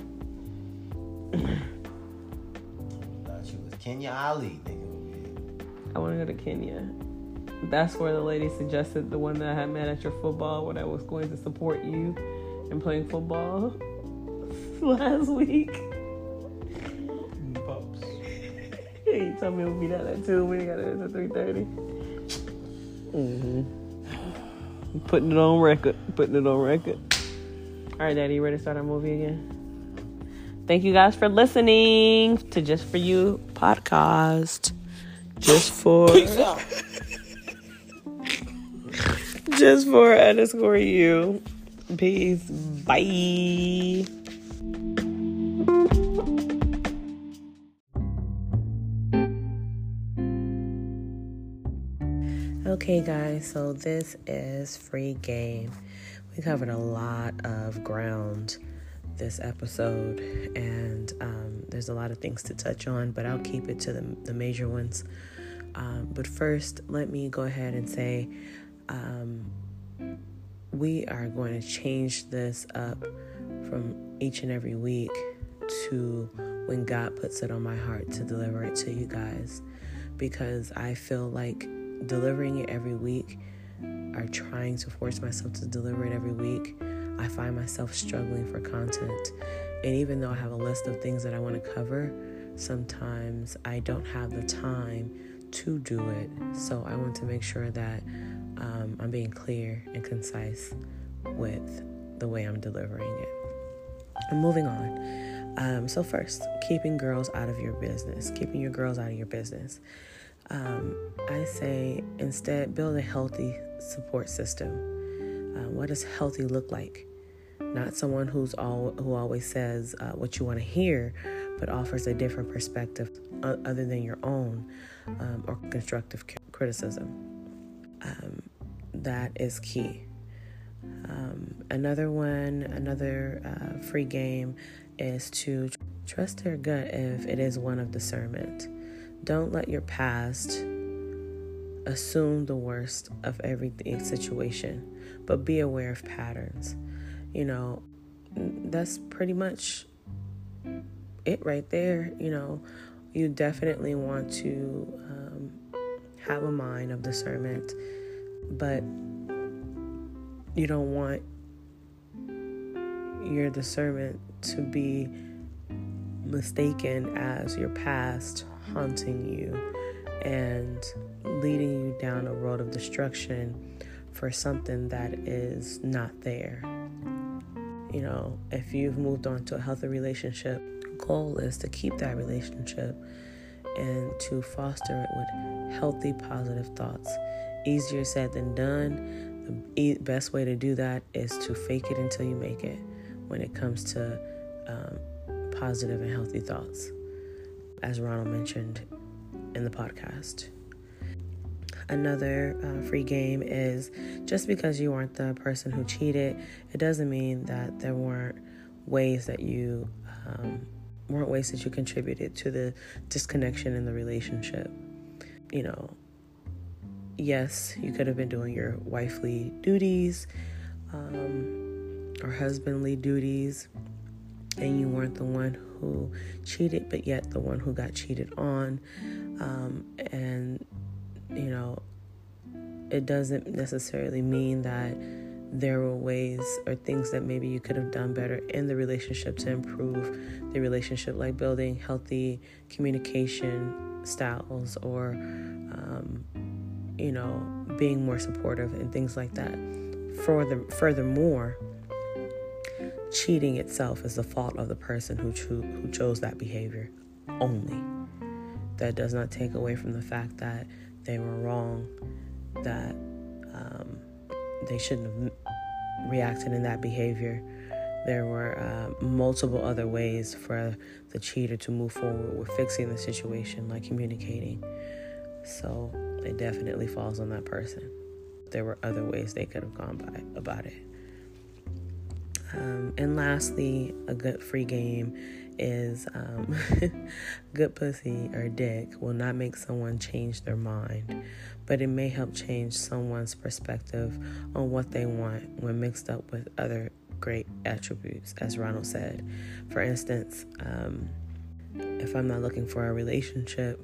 Thought you was Kenya Ali, nigga. I want to go to Kenya. That's where the lady suggested the one that I had met at your football when I was going to support you in playing football last week. Pops. you told me it would be down at 2. We got it at 3.30. Mm-hmm. Putting it on record. Putting it on record. All right, Daddy, you ready to start our movie again? Thank you guys for listening to Just For You podcast. Just for... Just for underscore you. Peace. Bye. Okay, guys, so this is free game. We covered a lot of ground this episode, and um, there's a lot of things to touch on, but I'll keep it to the, the major ones. Um, but first, let me go ahead and say um, we are going to change this up from each and every week to when God puts it on my heart to deliver it to you guys because I feel like delivering it every week or trying to force myself to deliver it every week, I find myself struggling for content. And even though I have a list of things that I want to cover, sometimes I don't have the time to do it. So I want to make sure that um, I'm being clear and concise with the way I'm delivering it. I'm moving on. Um, so, first, keeping girls out of your business, keeping your girls out of your business. Um, I say instead build a healthy support system. Uh, what does healthy look like? Not someone who's all who always says uh, what you want to hear, but offers a different perspective other than your own um, or constructive criticism. Um, that is key. Um, another one, another uh, free game is to trust their gut if it is one of discernment. Don't let your past assume the worst of every situation, but be aware of patterns. You know, that's pretty much it right there. You know, you definitely want to um, have a mind of discernment, but you don't want your discernment to be mistaken as your past haunting you and leading you down a road of destruction for something that is not there. You know, if you've moved on to a healthy relationship, goal is to keep that relationship and to foster it with healthy, positive thoughts. Easier said than done the best way to do that is to fake it until you make it when it comes to um, positive and healthy thoughts, as Ronald mentioned in the podcast. Another uh, free game is just because you weren't the person who cheated, it doesn't mean that there weren't ways that you um, weren't ways that you contributed to the disconnection in the relationship. You know, yes, you could have been doing your wifely duties um, or husbandly duties, and you weren't the one who cheated, but yet the one who got cheated on. Um, and, you know, it doesn't necessarily mean that there were ways or things that maybe you could have done better in the relationship to improve the relationship, like building healthy communication styles or um, you know, being more supportive and things like that. Further, furthermore, cheating itself is the fault of the person who cho- who chose that behavior only. That does not take away from the fact that they were wrong, that um, they shouldn't have reacted in that behavior. There were uh, multiple other ways for the cheater to move forward with fixing the situation, like communicating. So it definitely falls on that person. There were other ways they could have gone by about it. Um, and lastly, a good free game is um, good pussy or dick will not make someone change their mind, but it may help change someone's perspective on what they want when mixed up with other great attributes, as Ronald said. For instance, um, if I'm not looking for a relationship,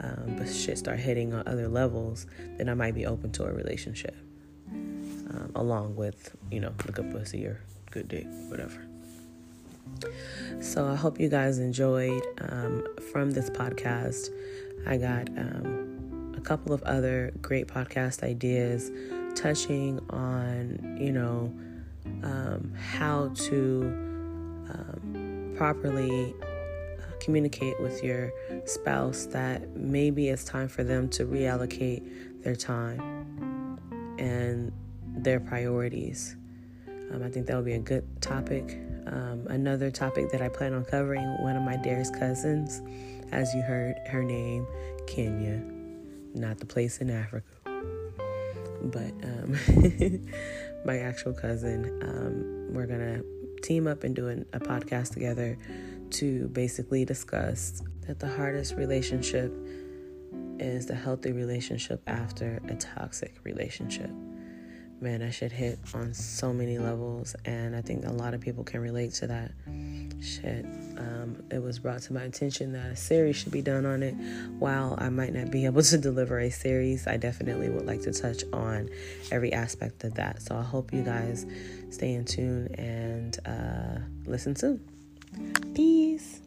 um, but shit start hitting on other levels, then I might be open to a relationship. Um, along with, you know, a good pussy or good dick, whatever. So I hope you guys enjoyed um, from this podcast. I got um, a couple of other great podcast ideas touching on, you know, um, how to um, properly communicate with your spouse that maybe it's time for them to reallocate their time and their priorities. Um, I think that would be a good topic. Um, another topic that I plan on covering one of my dearest cousins, as you heard her name, Kenya, not the place in Africa, but um, my actual cousin. Um, we're gonna team up and do a podcast together to basically discuss that the hardest relationship is the healthy relationship after a toxic relationship. Man, that shit hit on so many levels, and I think a lot of people can relate to that shit. Um, it was brought to my attention that a series should be done on it. While I might not be able to deliver a series, I definitely would like to touch on every aspect of that. So I hope you guys stay in tune and uh, listen soon. Peace.